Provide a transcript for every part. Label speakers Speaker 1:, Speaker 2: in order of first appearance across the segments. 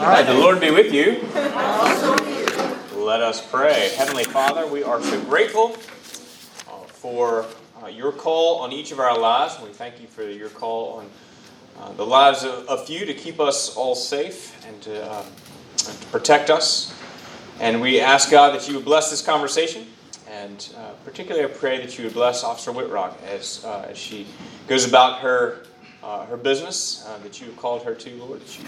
Speaker 1: All right, the Lord be with you. Let us pray. Heavenly Father, we are so grateful uh, for uh, your call on each of our lives. We thank you for your call on uh, the lives of a few to keep us all safe and to, um, and to protect us. And we ask God that you would bless this conversation. And uh, particularly, I pray that you would bless Officer Whitrock as, uh, as she goes about her, uh, her business uh, that you have called her to, Lord, that you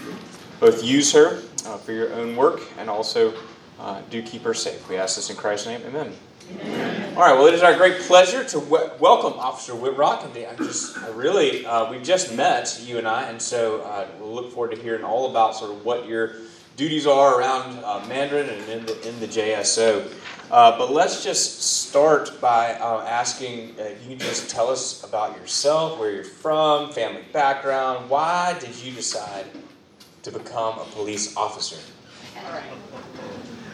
Speaker 1: both use her uh, for your own work and also uh, do keep her safe. We ask this in Christ's name. Amen. Amen. All right. Well, it is our great pleasure to w- welcome Officer Whitrock, and I just I really uh, we've just met you and I, and so uh, we'll look forward to hearing all about sort of what your duties are around uh, Mandarin and in the in the JSO. Uh, but let's just start by asking if you can just tell us about yourself, where you're from, family background. Why did you decide to become a police officer?
Speaker 2: All right.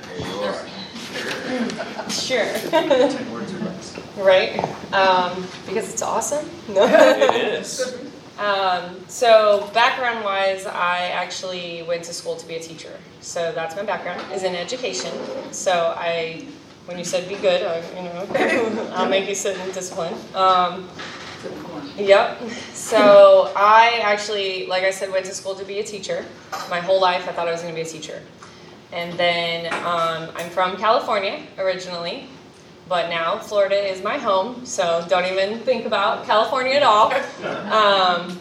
Speaker 1: There you are.
Speaker 2: Sure. right? Um, because it's awesome?
Speaker 1: No. it is.
Speaker 2: Um, so background wise, I actually went to school to be a teacher. So that's my background is in education. So I, when you said be good, I, you know, I'll make you sit in discipline. Um, Yep. So I actually, like I said, went to school to be a teacher. My whole life, I thought I was going to be a teacher. And then um, I'm from California originally, but now Florida is my home, so don't even think about California at all. Um,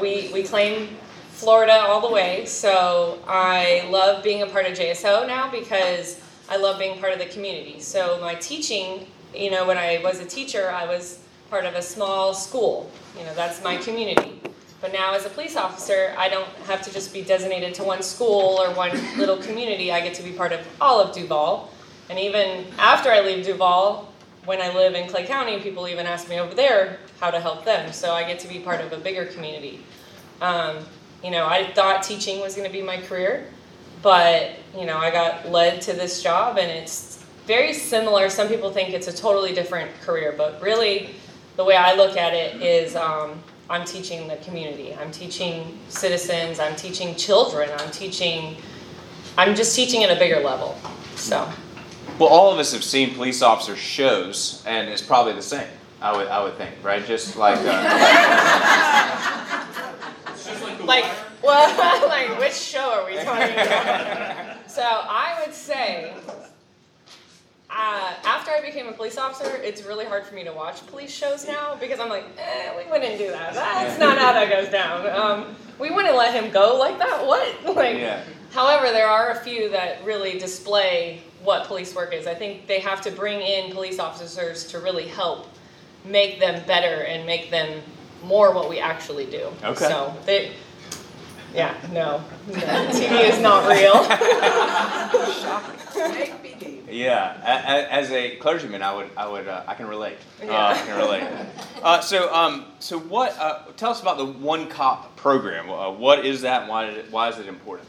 Speaker 2: we, we claim Florida all the way, so I love being a part of JSO now because I love being part of the community. So my teaching, you know, when I was a teacher, I was part of a small school. You know, that's my community. But now, as a police officer, I don't have to just be designated to one school or one little community. I get to be part of all of Duval. And even after I leave Duval, when I live in Clay County, people even ask me over there how to help them. So I get to be part of a bigger community. Um, you know, I thought teaching was going to be my career, but you know, I got led to this job, and it's very similar. Some people think it's a totally different career, but really, the way I look at it is. Um, I'm teaching the community. I'm teaching citizens. I'm teaching children. I'm teaching. I'm just teaching at a bigger level. So.
Speaker 1: Well, all of us have seen police officer shows, and it's probably the same. I would, I would think, right? Just like. Uh,
Speaker 2: like, well, like which show are we talking about? so I would say uh, after I became a police officer, it's really hard for me to watch police shows now because I'm like, eh, we wouldn't do that. That's not how that goes down. Um, we wouldn't let him go like that. What? Like, yeah. However, there are a few that really display what police work is. I think they have to bring in police officers to really help make them better and make them more what we actually do.
Speaker 1: Okay.
Speaker 2: So they, yeah, no, no TV is not real.
Speaker 1: Yeah, as a clergyman, I would, I would, uh, I can relate. Yeah. Uh, I can relate. Uh, so, um, so what? Uh, tell us about the One Cop program. Uh, what is that? Why, it, why is it important?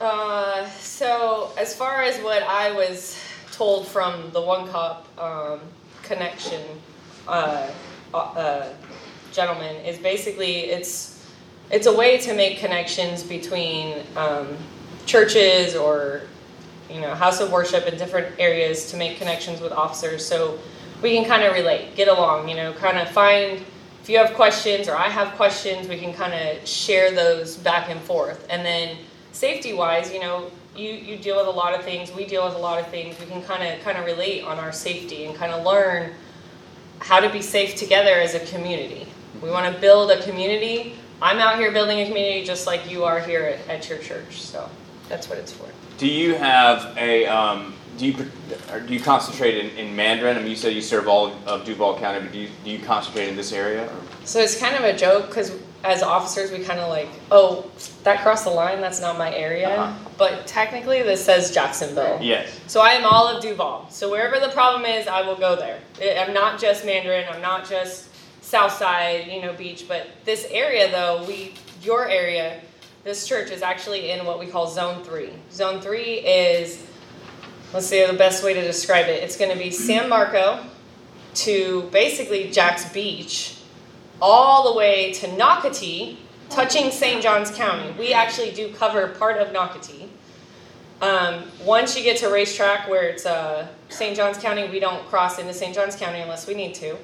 Speaker 2: Uh, so, as far as what I was told from the One Cop um, connection gentleman is basically it's it's a way to make connections between um, churches or you know, house of worship in different areas to make connections with officers so we can kind of relate, get along, you know, kind of find if you have questions or I have questions, we can kind of share those back and forth. And then safety wise, you know, you, you deal with a lot of things, we deal with a lot of things. We can kind of kind of relate on our safety and kind of learn how to be safe together as a community. We want to build a community. I'm out here building a community just like you are here at, at your church. So that's what it's for.
Speaker 1: Do you have a um, do you do you concentrate in, in Mandarin? I mean, you said you serve all of Duval County, but do you, do you concentrate in this area? Or?
Speaker 2: So it's kind of a joke because as officers, we kind of like, oh, that crossed the line. That's not my area. Uh-huh. But technically, this says Jacksonville.
Speaker 1: Yes.
Speaker 2: So I am all of Duval. So wherever the problem is, I will go there. I'm not just Mandarin. I'm not just Southside, you know, beach. But this area, though, we your area this church is actually in what we call Zone 3. Zone 3 is, let's see the best way to describe it. It's going to be San Marco to basically Jax Beach, all the way to Nocatee, touching St. Johns County. We actually do cover part of Nocatee. Um, once you get to racetrack where it's uh, St. Johns County, we don't cross into St. Johns County unless we need to,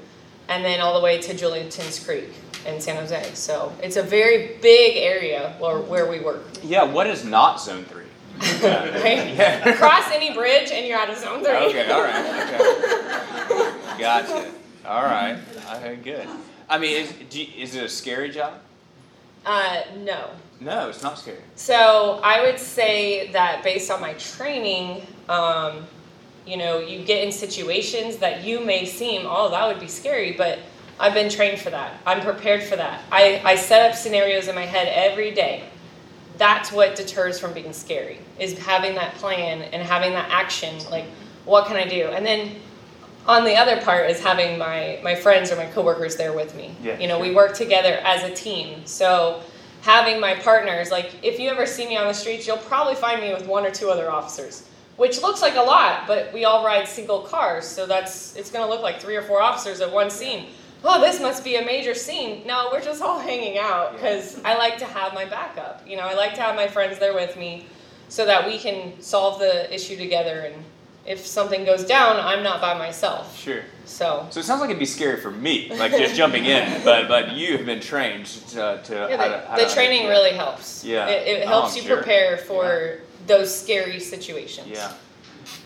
Speaker 2: and then all the way to Julington's Creek in San Jose. So it's a very big area where, where we work.
Speaker 1: Yeah, what is not zone three?
Speaker 2: right?
Speaker 1: Yeah.
Speaker 2: Cross any bridge and you're out of zone three.
Speaker 1: Okay, all right, okay. Gotcha. All right, okay, good. I mean, is, you- is it a scary job?
Speaker 2: Uh, no.
Speaker 1: No, it's not scary.
Speaker 2: So I would say that based on my training, um, you know, you get in situations that you may seem, oh, that would be scary, but I've been trained for that. I'm prepared for that. I, I set up scenarios in my head every day. That's what deters from being scary, is having that plan and having that action. Like, what can I do? And then on the other part is having my, my friends or my coworkers there with me.
Speaker 1: Yeah,
Speaker 2: you know, we work together as a team. So having my partners, like if you ever see me on the streets, you'll probably find me with one or two other officers, which looks like a lot, but we all ride single cars, so that's it's gonna look like three or four officers at one scene. Oh, this must be a major scene. No, we're just all hanging out because I like to have my backup. You know, I like to have my friends there with me so that we can solve the issue together. And if something goes down, I'm not by myself.
Speaker 1: Sure.
Speaker 2: So
Speaker 1: So it sounds like it'd be scary for me, like just jumping in, but but you have been trained to to
Speaker 2: Yeah,
Speaker 1: how
Speaker 2: the,
Speaker 1: to, how
Speaker 2: the training
Speaker 1: yeah.
Speaker 2: really helps.
Speaker 1: Yeah.
Speaker 2: It, it
Speaker 1: Oh,
Speaker 2: helps
Speaker 1: I'm
Speaker 2: you
Speaker 1: sure.
Speaker 2: prepare for those scary situations.
Speaker 1: Yeah.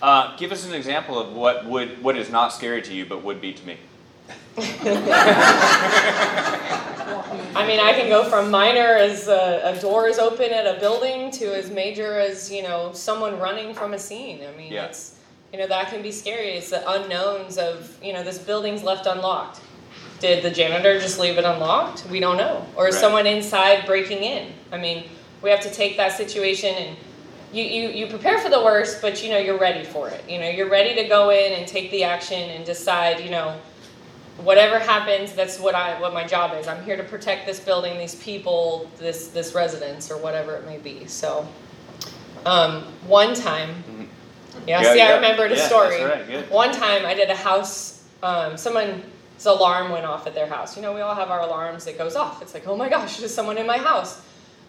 Speaker 1: Uh, give us an example of what would what is not scary to you, but would be to me.
Speaker 2: I mean, I can go from minor as a, a door is open at a building to as major as, you know, someone running from a scene. I mean,
Speaker 1: Yeah.
Speaker 2: it's, you know, that can be scary. It's the unknowns of, you know, this building's left unlocked. Did the janitor just leave it unlocked? We don't know. Or is
Speaker 1: Right.
Speaker 2: someone inside breaking in? I mean, we have to take that situation and you, you, you prepare for the worst, but you know, you're ready for it. You know, you're ready to go in and take the action and decide, you know, whatever happens, that's what I what my job is. I'm here to protect this building, these people, this this residence, or whatever it may be. So, um, one time, Yeah,
Speaker 1: Yeah,
Speaker 2: see,
Speaker 1: yeah.
Speaker 2: I remembered a
Speaker 1: Yeah,
Speaker 2: story.
Speaker 1: right.
Speaker 2: One time, I did a house. Um, someone's alarm went off at their house. You know, we all have our alarms. It goes off. It's like, oh my gosh, there's someone in my house.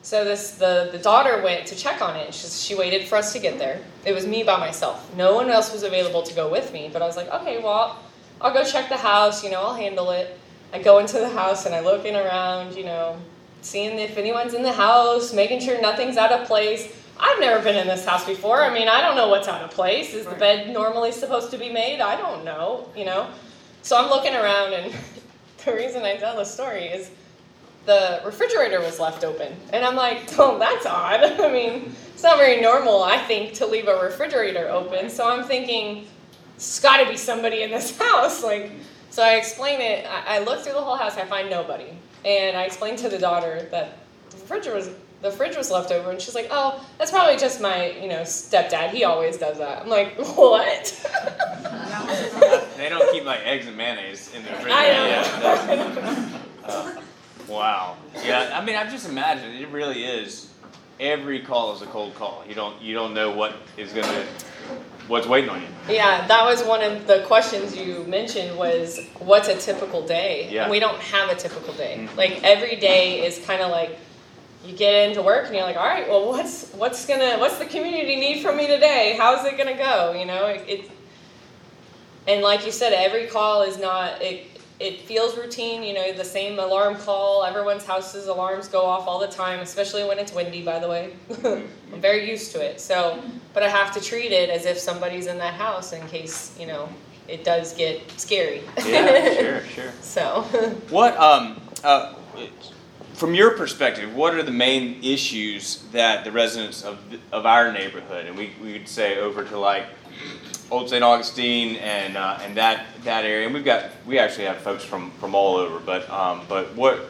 Speaker 2: So this the the daughter went to check on it. She she waited for us to get there. It was me by myself. No one else was available to go with me. But I was like, okay, well, I'll go check the house. You know, I'll handle it. I go into the house and I looking around. You know, seeing if anyone's in the house, making sure nothing's out of place. I've never been in this house before. I mean, I don't know what's out of place. Is the bed normally supposed to be made? I don't know. You know, so I'm looking around and the reason I tell the story is the refrigerator was left open. And I'm like, oh, that's odd. I mean, it's not very normal, I think, to leave a refrigerator open. So I'm thinking, it's got to be somebody in this house. Like, so I explain it. I, I look through the whole house. I find nobody. And I explain to the daughter that the fridge was the fridge was left over, and she's like, "Oh, that's probably just my, you know, stepdad. He always does that." I'm like, "What?"
Speaker 1: They don't keep like eggs and mayonnaise in the fridge
Speaker 2: I know.
Speaker 1: Yeah, uh, wow. Yeah, I mean, i've just imagined it really is. Every call is a cold call. You don't you don't know what is gonna what's waiting on you.
Speaker 2: Yeah, that was one of the questions you mentioned was what's a typical day?
Speaker 1: Yeah.
Speaker 2: And we don't have a typical day.
Speaker 1: Mhm.
Speaker 2: Like every day is kind of like you get into work and you're like, all right, well, what's what's gonna what's the community need from me today? How's it gonna go? You know, it, it and like you said, every call is not it. It feels routine, you know, the same alarm call. Everyone's house's alarms go off all the time, especially when it's windy. By the way, I'm very used to it. So, but I have to treat it as if somebody's in that house in case you know it does get scary.
Speaker 1: Yeah, sure, sure.
Speaker 2: So,
Speaker 1: What um uh, from your perspective, what are the main issues that the residents of of our neighborhood, and we we could say over to like Old St. Augustine and uh, and that that area, and we've got we actually have folks from from all over, but um but what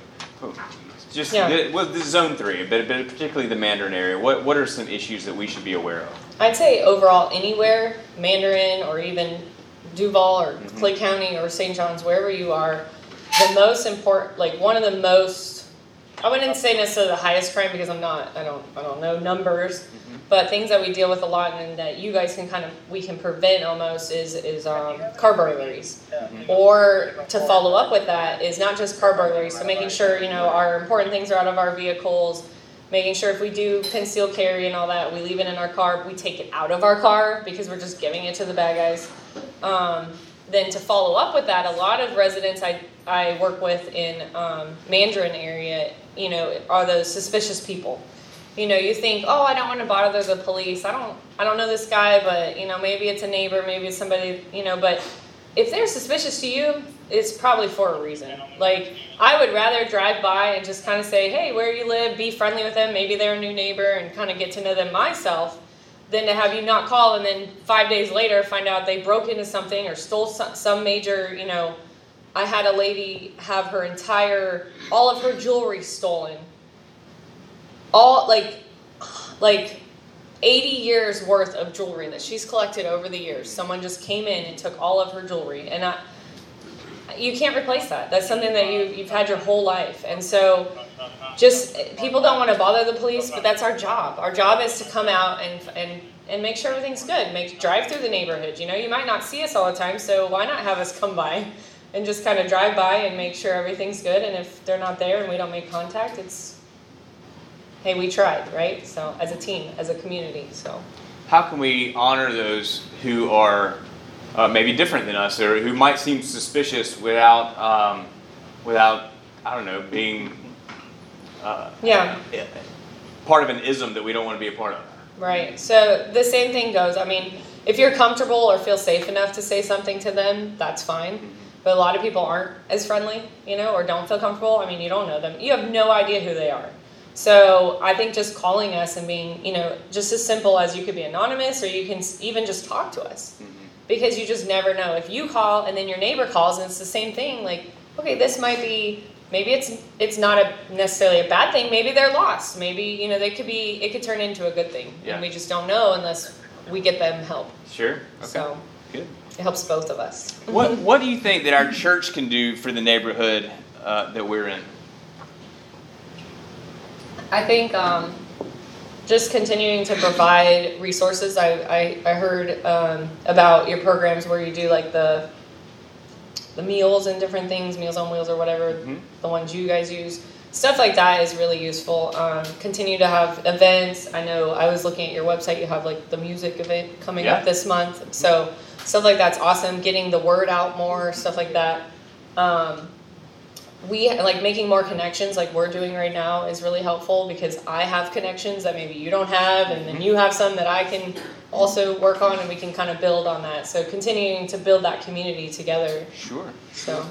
Speaker 1: just
Speaker 2: Yeah.
Speaker 1: the, well, zone three, but, but particularly the Mandarin area. What what are some issues that we should be aware of?
Speaker 2: I'd say overall anywhere, Mandarin or even Duval or
Speaker 1: Mhm.
Speaker 2: Clay County or St. John's, wherever you are, the most important, like one of the most I wouldn't say necessarily the highest crime because I'm not, I don't, I don't know numbers.
Speaker 1: Mm-hmm.
Speaker 2: But things that we deal with a lot and that you guys can kind of, we can prevent almost is, is, um, car burglaries. Or to follow up with that is not just car burglaries, so making sure, you know, our important things are out of our vehicles. Making sure if we do conceal carry and all that, we leave it in our car, we take it out of our car because we're just giving it to the bad guys. Um, then to follow up with that, a lot of residents I, I work with in um, Mandarin area, you know, are those suspicious people. You know, you think, oh, I don't want to bother the police. I don't, I don't know this guy, but you know, maybe it's a neighbor, maybe it's somebody, you know. But if they're suspicious to you, it's probably for a reason. Like I would rather drive by and just kind of say, hey, where you live, be friendly with them. Maybe they're a new neighbor, and kind of get to know them myself than to have you not call and then five days later find out they broke into something or stole some, some major, you know. I had a lady have her entire, all of her jewelry stolen. All, like, like 80 years worth of jewelry that she's collected over the years. Someone just came in and took all of her jewelry. And I, you can't replace that. That's something that you, you've had your whole life. And so, just people don't want to bother the police, but that's our job. Our job is to come out and and and make sure everything's good. Make drive through the neighborhood. You know, you might not see us all the time, so why not have us come by and just kind of drive by and make sure everything's good. And if they're not there and we don't make contact, it's hey, we tried, right? So as a team, as a community, so.
Speaker 1: How can we honor those who are uh, maybe different than us or who might seem suspicious without, um, without I don't know, being uh,
Speaker 2: Yeah.
Speaker 1: Uh, part of an ism that we don't want to be a part of?
Speaker 2: Right. So the same thing goes. I mean, if you're comfortable or feel safe enough to say something to them, that's fine. Mm-hmm. But a lot of people aren't as friendly, you know, or don't feel comfortable. I mean, you don't know them. You have no idea who they are. So I think just calling us and being, you know, just as simple as you could be anonymous or you can even just talk to us. Mm-hmm. Because you just never know. If you call and then your neighbor calls and it's the same thing, like, okay, this might be maybe it's it's not a necessarily a bad thing. Maybe they're lost. Maybe, you know, they could be it could turn into a good thing.
Speaker 1: Yeah.
Speaker 2: And we just don't know unless we get them help.
Speaker 1: Sure. Okay.
Speaker 2: So
Speaker 1: Good.
Speaker 2: it helps both of us.
Speaker 1: What What do you think that our church can do for the neighborhood uh, that we're in?
Speaker 2: I think um, just continuing to provide resources. I, I, I heard um, about your programs where you do like the the meals and different things, Meals on Wheels or whatever,
Speaker 1: Mhm.
Speaker 2: the ones you guys use. Stuff like that is really useful. Um, continue to have events. I know I was looking at your website. You have like the music event coming
Speaker 1: Yeah.
Speaker 2: up this month. So stuff like that's awesome. Getting the word out more, stuff like that. Um, we like making more connections like we're doing right now is really helpful because I have connections that maybe you don't have and then you have some that I can also work on and we can kind of build on that. So continuing to build that community together.
Speaker 1: Sure.
Speaker 2: So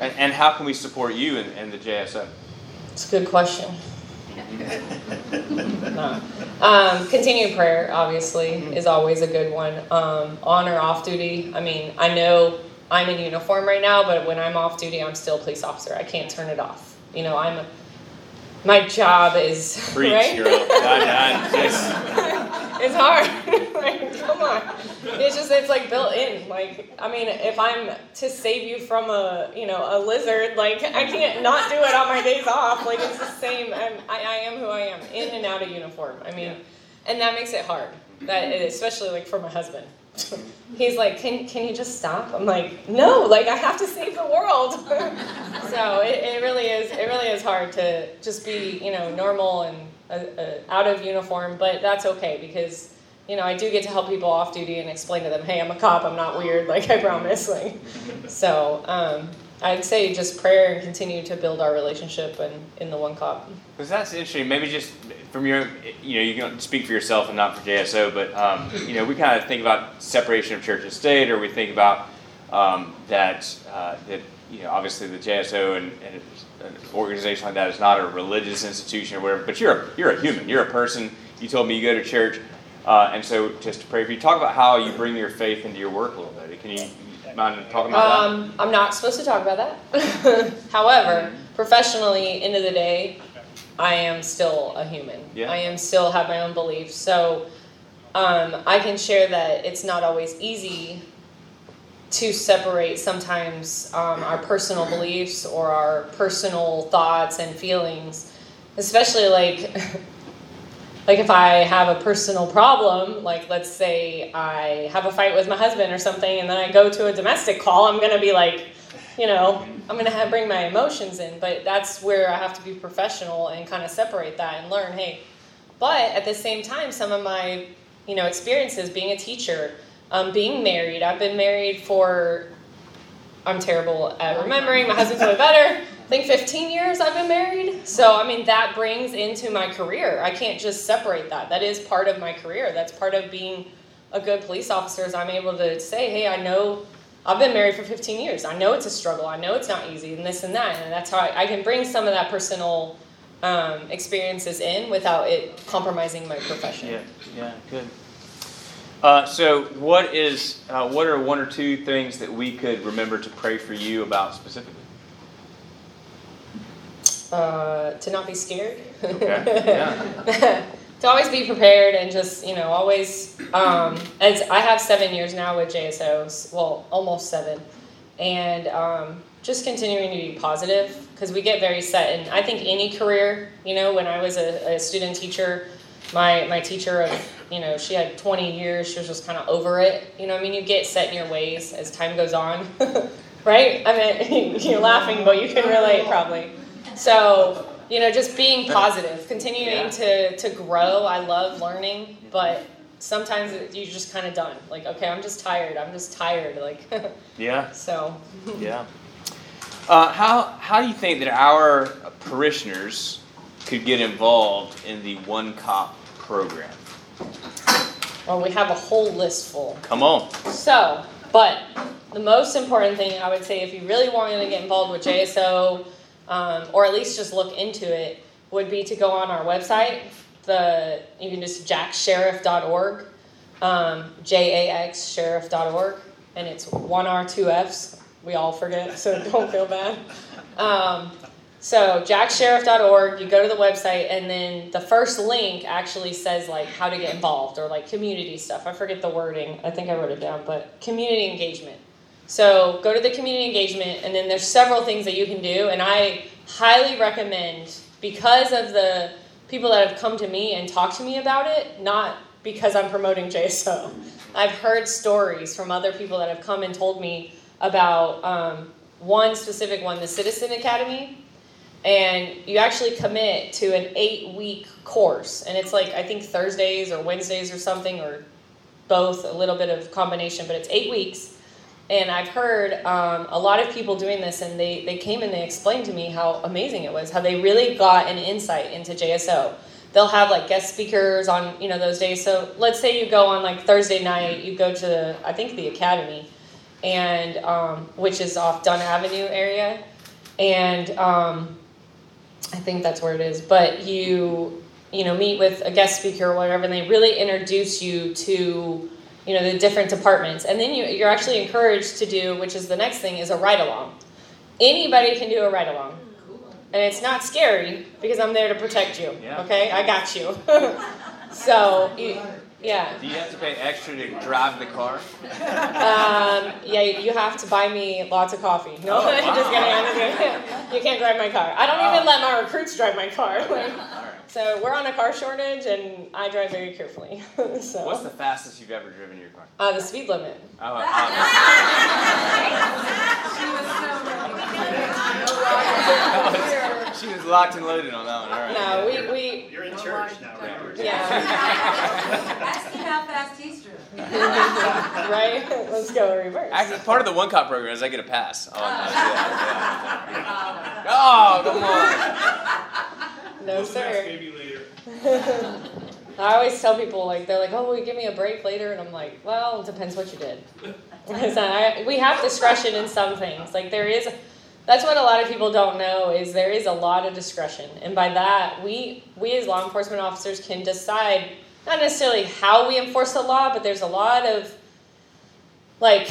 Speaker 1: And, and how can we support you and, and the JSO?
Speaker 2: it's a good question. No. Um, continued prayer obviously is always a good one. Um, on or off duty. I mean, I know I'm in uniform right now, but when I'm off duty, I'm still a police officer. I can't turn it off. You know, I'm a, my job is
Speaker 1: Preach,
Speaker 2: right.
Speaker 1: I just,
Speaker 2: it's hard. like, come on. It's just it's like built in. Like I mean, if I'm to save you from a you know a lizard, like I can't not do it on my days off. Like it's the same. I'm, I I am who I am, in and out of uniform. I mean, and that makes it hard. That especially like for my husband. He's like, can can you just stop? I'm like, no, like I have to save the world. so it, it really is it really is hard to just be you know normal and uh, uh, out of uniform, but that's okay because you know I do get to help people off duty and explain to them, hey, I'm a cop, I'm not weird, like I promise. Like, so um, I'd say just prayer and continue to build our relationship and in the one cop.
Speaker 1: Because that's interesting. Maybe just from your, you know, you can speak for yourself and not for JSO, but um, you know, we kind of think about separation of church and state, or we think about um, that uh, that you know, obviously the JSO and, and an organization like that is not a religious institution or whatever. But you're a, you're a human. You're a person. You told me you go to church, uh, and so just to pray for you. Talk about how you bring your faith into your work a little bit. Can you mind talking about that?
Speaker 2: Um, I'm not supposed to talk about that. However, professionally, end of the day, I am still a human.
Speaker 1: Yeah.
Speaker 2: I am still have my own beliefs. So um, I can share that it's not always easy to separate sometimes um, our personal beliefs or our personal thoughts and feelings especially like like if I have a personal problem, like let's say I have a fight with my husband or something, and then I go to a domestic call, I'm gonna be like, you know, I'm gonna bring my emotions in. But that's where I have to be professional and kind of separate that and learn, hey. But at the same time, some of my, you know, experiences being a teacher, um, being married. I've been married for. I'm terrible at remembering. My husband's way better. I think 15 years I've been married. So, I mean, that brings into my career. I can't just separate that. That is part of my career. That's part of being a good police officer. Is I'm able to say, hey, I know I've been married for 15 years. I know it's a struggle. I know it's not easy, and this and that. And that's how I, I can bring some of that personal um, experiences in without it compromising my profession.
Speaker 1: Yeah, yeah, good. Uh, so, what is uh, what are one or two things that we could remember to pray for you about specifically?
Speaker 2: Uh, to not be scared.
Speaker 1: Okay. Yeah.
Speaker 2: to always be prepared and just you know always um, as I have seven years now with JSOs, well almost seven, and um, just continuing to be positive because we get very set. And I think any career, you know, when I was a, a student teacher, my my teacher of you know she had 20 years, she was just kind of over it. You know, I mean, you get set in your ways as time goes on, right? I mean, you're laughing, but you can relate probably. So you know, just being positive, continuing
Speaker 1: Yeah.
Speaker 2: to to grow. I love learning, but sometimes you're just kind of done. Like, okay, I'm just tired. I'm just tired. Like,
Speaker 1: Yeah.
Speaker 2: so.
Speaker 1: Yeah. Uh, how how do you think that our parishioners could get involved in the One Cop program?
Speaker 2: Well, we have a whole list full.
Speaker 1: Come on.
Speaker 2: So, but the most important thing I would say, if you really wanted to get involved with JSO, um, or at least just look into it, would be to go on our website. The you can just jaxsheriff.org, um, J A X sheriff.org, and it's one R two Fs. We all forget, so don't feel bad. Um, so jaxsheriff.org, you go to the website, and then the first link actually says like how to get involved or like community stuff. I forget the wording. I think I wrote it down, but community engagement. So go to the community engagement, and then there's several things that you can do, and I highly recommend because of the people that have come to me and talked to me about it, not because I'm promoting JSO. I've heard stories from other people that have come and told me about um, one specific one, the Citizen Academy, and you actually commit to an eight week course, and it's like I think Thursdays or Wednesdays or something, or both, a little bit of combination, but it's eight weeks. And I've heard um, a lot of people doing this, and they, they came and they explained to me how amazing it was, how they really got an insight into JSO. They'll have like guest speakers on you know those days. So let's say you go on like Thursday night, you go to the I think the academy, and um, which is off Dunn Avenue area, and um, I think that's where it is. But you you know meet with a guest speaker or whatever, and they really introduce you to you know the different departments, and then you you're actually encouraged to do, which is the next thing, is a ride along. Anybody can do a ride along, and it's not scary because I'm there to protect you.
Speaker 1: Yeah.
Speaker 2: Okay, I got you. so you, yeah.
Speaker 1: Do you have to pay extra to drive the car?
Speaker 2: Um, yeah, you have to buy me lots of coffee. No,
Speaker 1: Oh,
Speaker 2: I'm just kidding.
Speaker 1: wow.
Speaker 2: I'm just kidding. You can't drive my car. I don't even let my recruits drive my car.
Speaker 1: All right.
Speaker 2: so we're on a car shortage, and I drive very carefully. so
Speaker 1: What's the fastest you've ever driven your car?
Speaker 2: uh, the speed limit?
Speaker 1: Oh, she was locked and loaded on that one. All right.
Speaker 2: No, we we
Speaker 3: You're in church now, right?
Speaker 2: yeah.
Speaker 4: Ask him how fast he's driven.
Speaker 2: right. Let's go reverse.
Speaker 1: Actually, part of the one cop program is I get a pass. Oh, no, yeah, yeah, yeah. oh come on.
Speaker 2: No
Speaker 3: We'll
Speaker 2: sir.
Speaker 3: maybe later.
Speaker 2: I always tell people like they're like, "Oh, will you give me a break later?" And I'm like, "Well, it depends what you did." Because I, we have discretion in some things. Like there is, that's what a lot of people don't know is there is a lot of discretion, and by that we we as law enforcement officers can decide not necessarily how we enforce the law, but there's a lot of like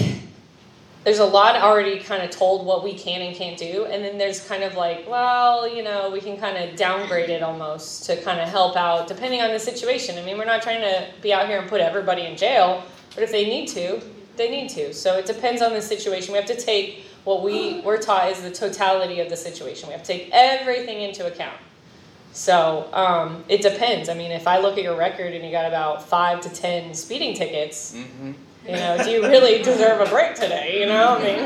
Speaker 2: there's a lot already kind of told what we can and can't do. And then there's kind of like well you know we can kind of downgrade it almost to kind of help out depending on the situation. I mean we're not trying to be out here and put everybody in jail but if they need to they need to. So it depends on the situation. We have to take what we we're taught is the totality of the situation we have to take everything into account So um, it depends. I mean, if I look at your record and you got about five to ten speeding tickets,
Speaker 3: hmm
Speaker 2: you know, do you really deserve a break today? You know, I mean,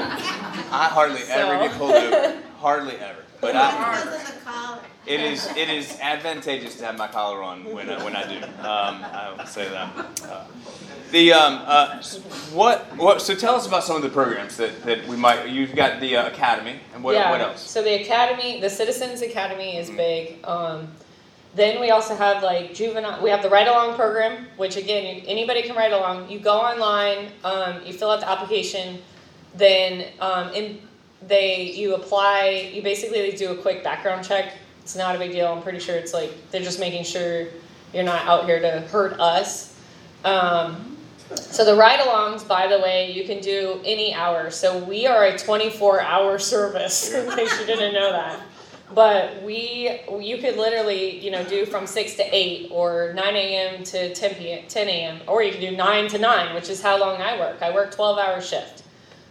Speaker 3: I hardly ever get pulled over. Hardly ever. But I,
Speaker 4: Because of the collar.
Speaker 3: it is it is advantageous to have my collar on when I, when I do. Um, I will say that. Uh, the um, uh, what what? So tell us about some of the programs that, that we might. You've got the uh, academy and what
Speaker 2: yeah.
Speaker 3: what else?
Speaker 2: So the academy, the Citizens Academy is
Speaker 3: Mhm.
Speaker 2: big. Um, then we also have like juvenile. We have the ride along program, which again, anybody can ride along. You go online, um, you fill out the application, then um, in, they you apply. You basically they do a quick background check. It's not a big deal. I'm pretty sure it's like they're just making sure you're not out here to hurt us. Um, so the ride-alongs, by the way, you can do any hour. So we are a 24-hour service. In case you didn't know that, but we you could literally you know do from six to eight or 9 a.m. to 10 p.m. 10 a.m. or you can do nine to nine, which is how long I work. I work 12-hour shift.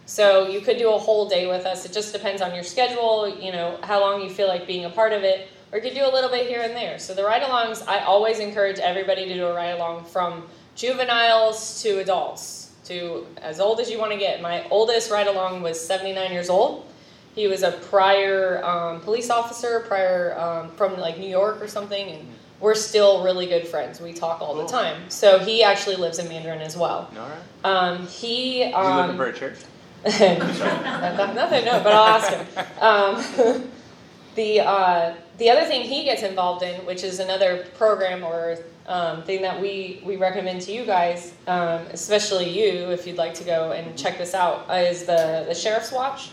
Speaker 2: So you could do a whole day with us. It just depends on your schedule. You know how long you feel like being a part of it, or you could do a little bit here and there. So the ride-alongs, I always encourage everybody to do a ride-along from juveniles to adults to as old as you want to get. My oldest ride along was 79 years old. He was a prior um, police officer, prior um, from like New York or something, and we're still really good friends. We talk all the time. So he actually lives in Mandarin as well.
Speaker 3: All right.
Speaker 2: Um, he
Speaker 3: You
Speaker 2: um,
Speaker 3: looking for a church?
Speaker 2: Nothing, no, but I'll ask him. Um, the uh, the other thing he gets involved in, which is another program or um, thing that we we recommend to you guys, um, especially you, if you'd like to go and check this out, is the the sheriff's watch.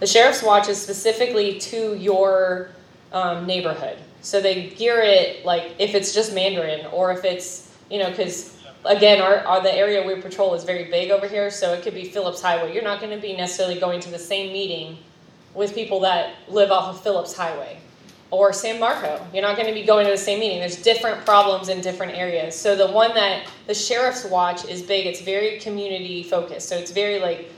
Speaker 2: The sheriff's watch is specifically to your um, neighborhood, so they gear it like if it's just Mandarin or if it's you know because again, our, our the area we patrol is very big over here, so it could be Phillips Highway. You're not going to be necessarily going to the same meeting with people that live off of Phillips Highway or San Marco. You're not going to be going to the same meeting. There's different problems in different areas. So the one that the sheriff's watch is big. It's very community focused. So it's very like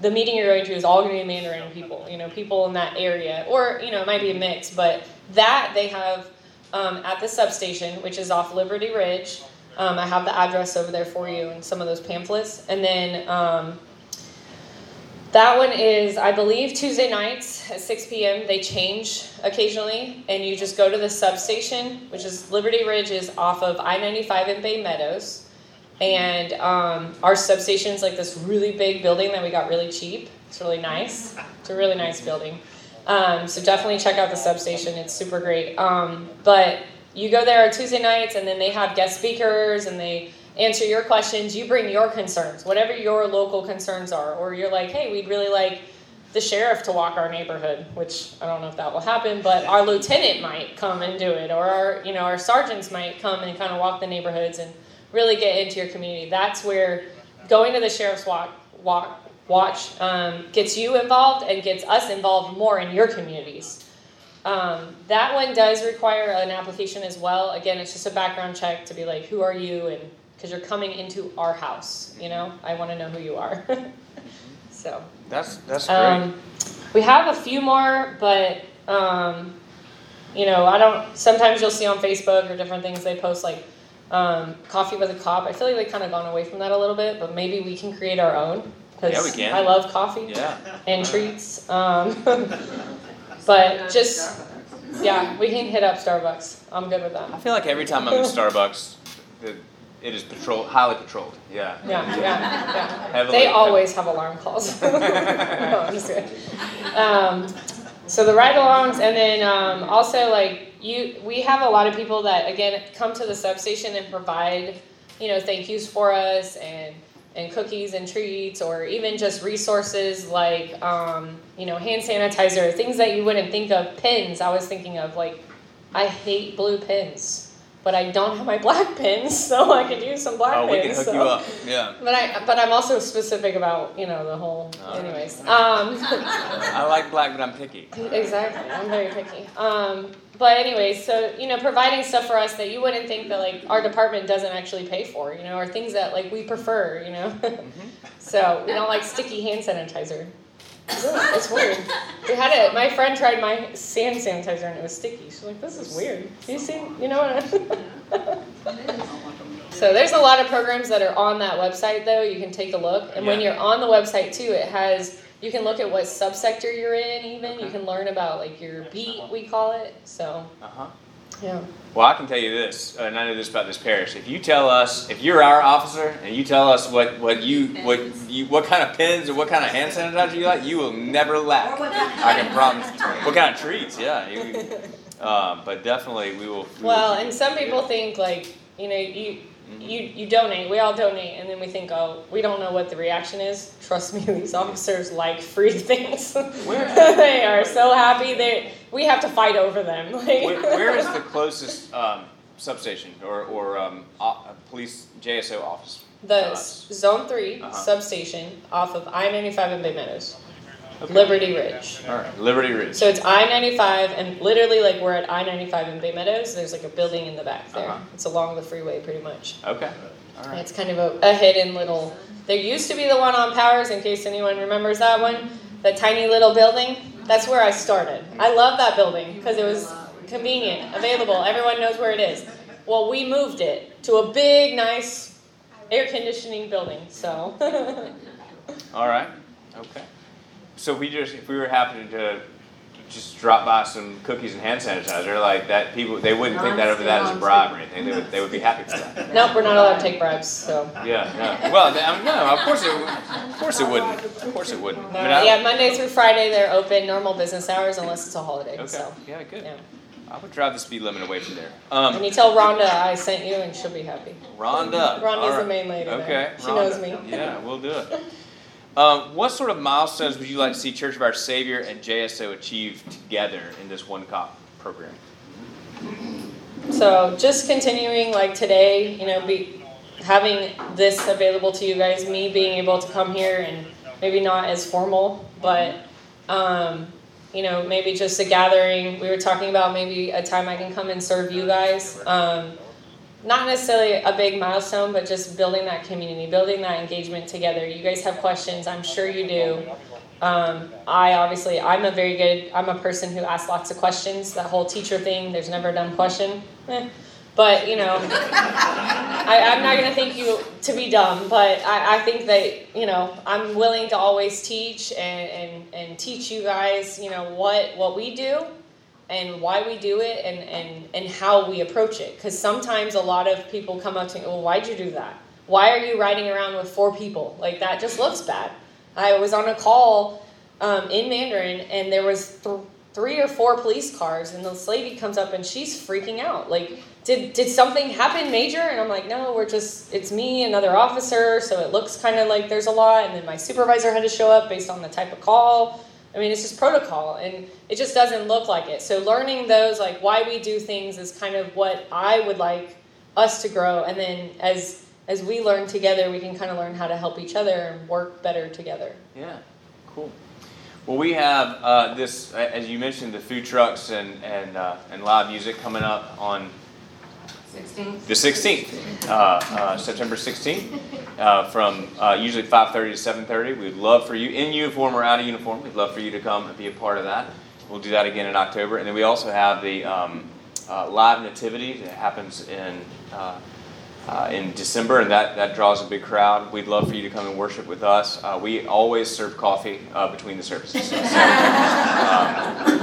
Speaker 2: the meeting you're going to is all going to be Mandarin people. You know, people in that area, or you know, it might be a mix. But that they have um, at the substation, which is off Liberty Ridge. Um, I have the address over there for you and some of those pamphlets. And then um, that one is, I believe, Tuesday nights at 6 p.m. They change occasionally, and you just go to the substation, which is Liberty Ridge, is off of I 95 in Baymeadows. And um, our substation is like this really big building that we got really cheap. It's really nice. It's a really nice building. Um, so definitely check out the substation. It's super great. Um, but you go there on Tuesday nights, and then they have guest speakers, and they answer your questions. You bring your concerns, whatever your local concerns are, or you're like, hey, we'd really like the sheriff to walk our neighborhood, which I don't know if that will happen, but our lieutenant might come and do it, or our, you know, our sergeants might come and kind of walk the neighborhoods and really get into your community. That's where going to the sheriff's walk, walk watch um, gets you involved and gets us involved more in your communities. Um, that one does require an application as well. Again, it's just a background check to be like, who are you, and because you're coming into our house, you know, I want to know who you are. so.
Speaker 3: That's that's great.
Speaker 2: Um, we have a few more, but um, you know, I don't. Sometimes you'll see on Facebook or different things they post like um, coffee with a cop. I feel like they've kind of gone away from that a little bit, but maybe we can create our own. 'cause
Speaker 3: Yeah, we can.
Speaker 2: I love coffee
Speaker 3: yeah.
Speaker 2: and treats. But just yeah, we can hit up Starbucks. I'm good with that.
Speaker 3: I feel like every time I'm in Starbucks, it, it is patrol highly patrolled. Yeah.
Speaker 2: Yeah, yeah, yeah.
Speaker 3: Heavily-
Speaker 2: They always have alarm calls. no, I'm just kidding. Um, so the ride-alongs, and then um, also like you, we have a lot of people that again come to the substation and provide, you know, thank yous for us and and cookies and treats, or even just resources like um, you know hand sanitizer, things that you wouldn't think of. Pins, I was thinking of like, I hate blue pins. But I don't have my black pins, so I could use some black
Speaker 3: Oh,
Speaker 2: pins.
Speaker 3: we can hook
Speaker 2: so.
Speaker 3: you up. Yeah.
Speaker 2: But I, but I'm also specific about you know the whole.
Speaker 3: All right.
Speaker 2: Anyways, um,
Speaker 3: I like black, but I'm picky.
Speaker 2: exactly. I'm very picky. Um, but anyways, so you know, providing stuff for us that you wouldn't think that like our department doesn't actually pay for, you know, or things that like we prefer, you know. Mhm. so we don't like sticky hand sanitizer. Yeah, It's weird. We had it. My friend tried my sand sanitizer and it was sticky. She's like, "This is weird." You see, you know what? I so there's a lot of programs that are on that website though. You can take a look, and when you're on the website too, it has. You can look at what subsector you're in. Even you can learn about like your beat, we call it. So
Speaker 1: Uh huh.
Speaker 2: Yeah.
Speaker 1: Well, I can tell you this, and I know this about this parish. If you tell us, if you're our officer, and you tell us what, what you what you what kind of pens or what kind of hand sanitizer you like, you will never lack.
Speaker 5: Or what kind of
Speaker 1: I can promise. What kind of treats? Yeah. You, um, but definitely, we will. we
Speaker 2: Well,
Speaker 1: keep
Speaker 2: and some people think like you know you you you donate. We all donate, and then we think, oh, we don't know what the reaction is. Trust me, these officers like free things.
Speaker 1: Where-
Speaker 2: they are so happy. They we have to fight over them. Like,
Speaker 1: Where, where is the closest um, substation or or um, o- police JSO office?
Speaker 2: the
Speaker 1: to?
Speaker 2: Zone 3
Speaker 1: Uh-huh.
Speaker 2: substation off of I ninety five in Baymeadows,
Speaker 1: Okay.
Speaker 2: Liberty Ridge.
Speaker 1: All right, Liberty Ridge.
Speaker 2: So it's I ninety five, and literally like we're at I ninety five in Baymeadows. There's like a building in the back there.
Speaker 1: Uh-huh.
Speaker 2: It's along the freeway, pretty much.
Speaker 1: okay. All
Speaker 2: And. It's kind of a, a hidden little. There used to be the one on Powers, in case anyone remembers that one. The tiny little building. That's where I started. I love that building because it was convenient, available. Everyone knows where it is. Well, we moved it to a big, nice air conditioning building. So
Speaker 1: All right. Okay. So we just if we were happy to just drop by some cookies and hand sanitizer like that, people they wouldn't think that of that as a bribe or anything. They would they would be happy for that.
Speaker 2: nope, we're not allowed to take bribes. So
Speaker 1: Yeah. No. Well, I mean, no. Of course it. would- Of course it wouldn't. Of course it wouldn't.
Speaker 2: no,
Speaker 1: I mean,
Speaker 2: yeah, Monday through Friday they're open, normal business hours unless it's a holiday.
Speaker 1: Okay.
Speaker 2: So
Speaker 1: Yeah. Good.
Speaker 2: yeah.
Speaker 1: I would drive the speed limit away from there.
Speaker 2: And
Speaker 1: Um,
Speaker 2: you tell Rhonda I sent you, and she'll be happy.
Speaker 1: Rhonda.
Speaker 2: Rhonda's
Speaker 1: all
Speaker 2: the main lady. there.
Speaker 1: Okay.
Speaker 2: She knows me.
Speaker 1: Yeah, we'll do it. Um, what sort of milestones would you like to see Church of Our Savior and JSO achieve together in this one cop program?
Speaker 2: So just continuing like today, you know, be having this available to you guys, me being able to come here and maybe not as formal, but um, you know, maybe just a gathering. We were talking about maybe a time I can come and serve you guys. Um, not necessarily a big milestone, but just building that community, building that engagement together. You guys have questions, I'm sure you do. Um, I obviously, I'm a very good, I'm a person who asks lots of questions. That whole teacher thing, there's never a dumb question. Eh. But, you know, I, I'm not going to think you to be dumb, but I, I think that, you know, I'm willing to always teach and, and, and teach you guys, you know, what, what we do and why we do it and, and, and how we approach it. Because sometimes a lot of people come up to me, well, why'd you do that? Why are you riding around with four people? Like, that just looks bad. I was on a call um, in Mandarin, and there was th- three or four police cars, and this lady comes up and she's freaking out. Like, did, did something happen major? And I'm like, no, we're just, it's me, another officer, so it looks kind of like there's a lot. And then my supervisor had to show up based on the type of call. I mean, it's just protocol, and it just doesn't look like it. So learning those, like why we do things, is kind of what I would like us to grow. And then as as we learn together, we can kind of learn how to help each other and work better together.
Speaker 1: Yeah, cool. Well, we have uh, this, as you mentioned, the food trucks and and uh, and live music coming up on The 16th, uh, uh, September 16th, uh, from uh, usually 5:30 to 7:30. We'd love for you, in uniform or out of uniform, we'd love for you to come and be a part of that. We'll do that again in October, and then we also have the um, uh, live nativity that happens in. Uh, in December, and that, that draws a big crowd. We'd love for you to come and worship with us. Uh, we always serve coffee uh, between the services. So, um,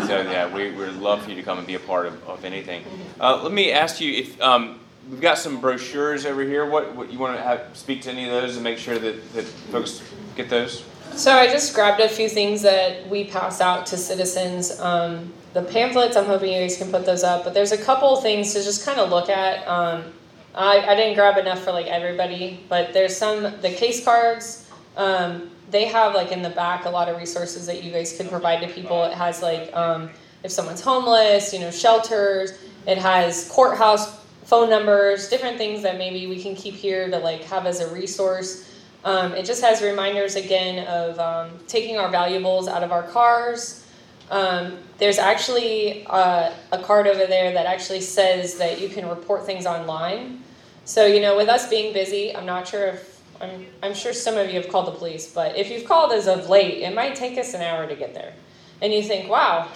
Speaker 1: so yeah, we would love for you to come and be a part of, of anything. Uh, let me ask you if um, we've got some brochures over here. What, what you want to have, speak to any of those and make sure that, that folks get those?
Speaker 2: So I just grabbed a few things that we pass out to citizens. Um, the pamphlets, I'm hoping you guys can put those up, but there's a couple things to just kind of look at. Um, I, I didn't grab enough for like everybody, but there's some, the case cards, um, they have like in the back a lot of resources that you guys could provide to people. It has like, um, if someone's homeless, you know, shelters, it has courthouse phone numbers, different things that maybe we can keep here to like have as a resource. Um, it just has reminders again of um, taking our valuables out of our cars. Um, there's actually uh, a card over there that actually says that you can report things online. So, you know, with us being busy, I'm not sure if I'm, I'm sure some of you have called the police, but if you've called as of late, it might take us an hour to get there. And you think, wow,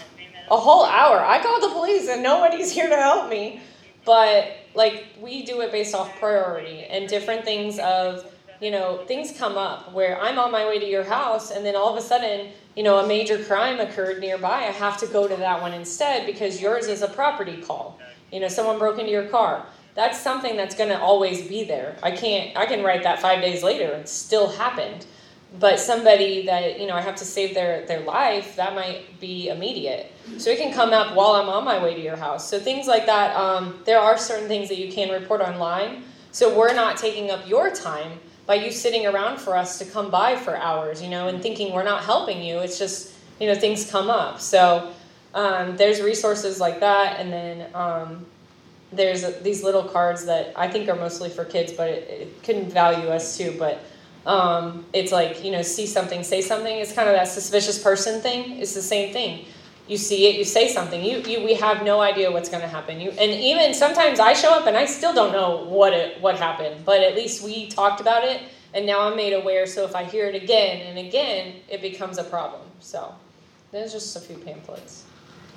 Speaker 2: a whole hour. I called the police and nobody's here to help me. But like we do it based off priority and different things of, you know, things come up where I'm on my way to your house and then all of a sudden, you know, a major crime occurred nearby. I have to go to that one instead because yours is a property call. You know, someone broke into your car. That's something that's going to always be there. I can't I can write that 5 days later. It still happened but somebody that you know I have to save their their life that might be immediate. So it can come up while I'm on my way to your house. So things like that. Um, there are certain things that you can report online. So we're not taking up your time by you sitting around for us to come by for hours, you know, and thinking we're not helping you. It's just you know things come up. So um, there's resources like that, and then. Um, there's a, these little cards that I think are mostly for kids, but it, it can value us too. But um, it's like you know see something say something it's kind of that suspicious person thing it's the same thing you see it you say something you, you we have no idea what's going to happen you and even sometimes i show up and i still don't know what it what happened but at least we talked about it and now i'm made aware so if i hear it again and again it becomes a problem so there's just a few pamphlets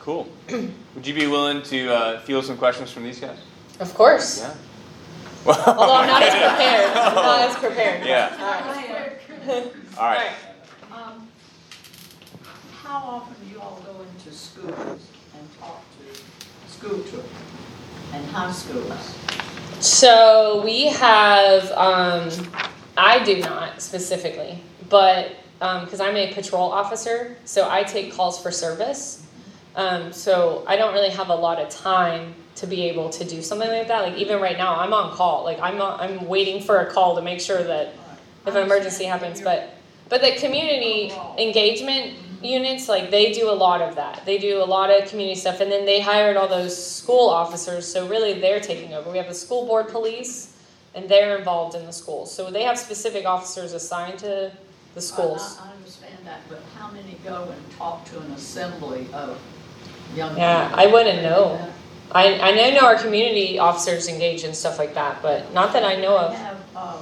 Speaker 3: Cool. Would you be willing to uh, field some questions from these guys?
Speaker 2: of course
Speaker 3: Yeah.
Speaker 2: Well, although i'm not as prepared i'm not as prepared
Speaker 3: Yeah.
Speaker 2: all right,
Speaker 3: All right.
Speaker 5: Um, how often do you all go into schools and talk to school children and high schools?
Speaker 2: So we have, um, I do not specifically, but because I'm a patrol officer, so I take calls for service. Um, so I don't really have a lot of time to be able to do something like that. Like even right now, I'm on call. Like I'm on, I'm waiting for a call to make sure that if an emergency happens. But but the community engagement units, like they do a lot of that. They do a lot of community stuff, and then they hired all those school officers. So really, they're taking over. We have the school board police, and they're involved in the schools. So they have specific officers assigned to the schools.
Speaker 5: I, I understand that, but how many go and talk to an assembly of young people?
Speaker 2: Yeah, I wouldn't know. I I know our community officers engage in stuff like that, but not that I know
Speaker 5: We
Speaker 2: of.
Speaker 5: have, um,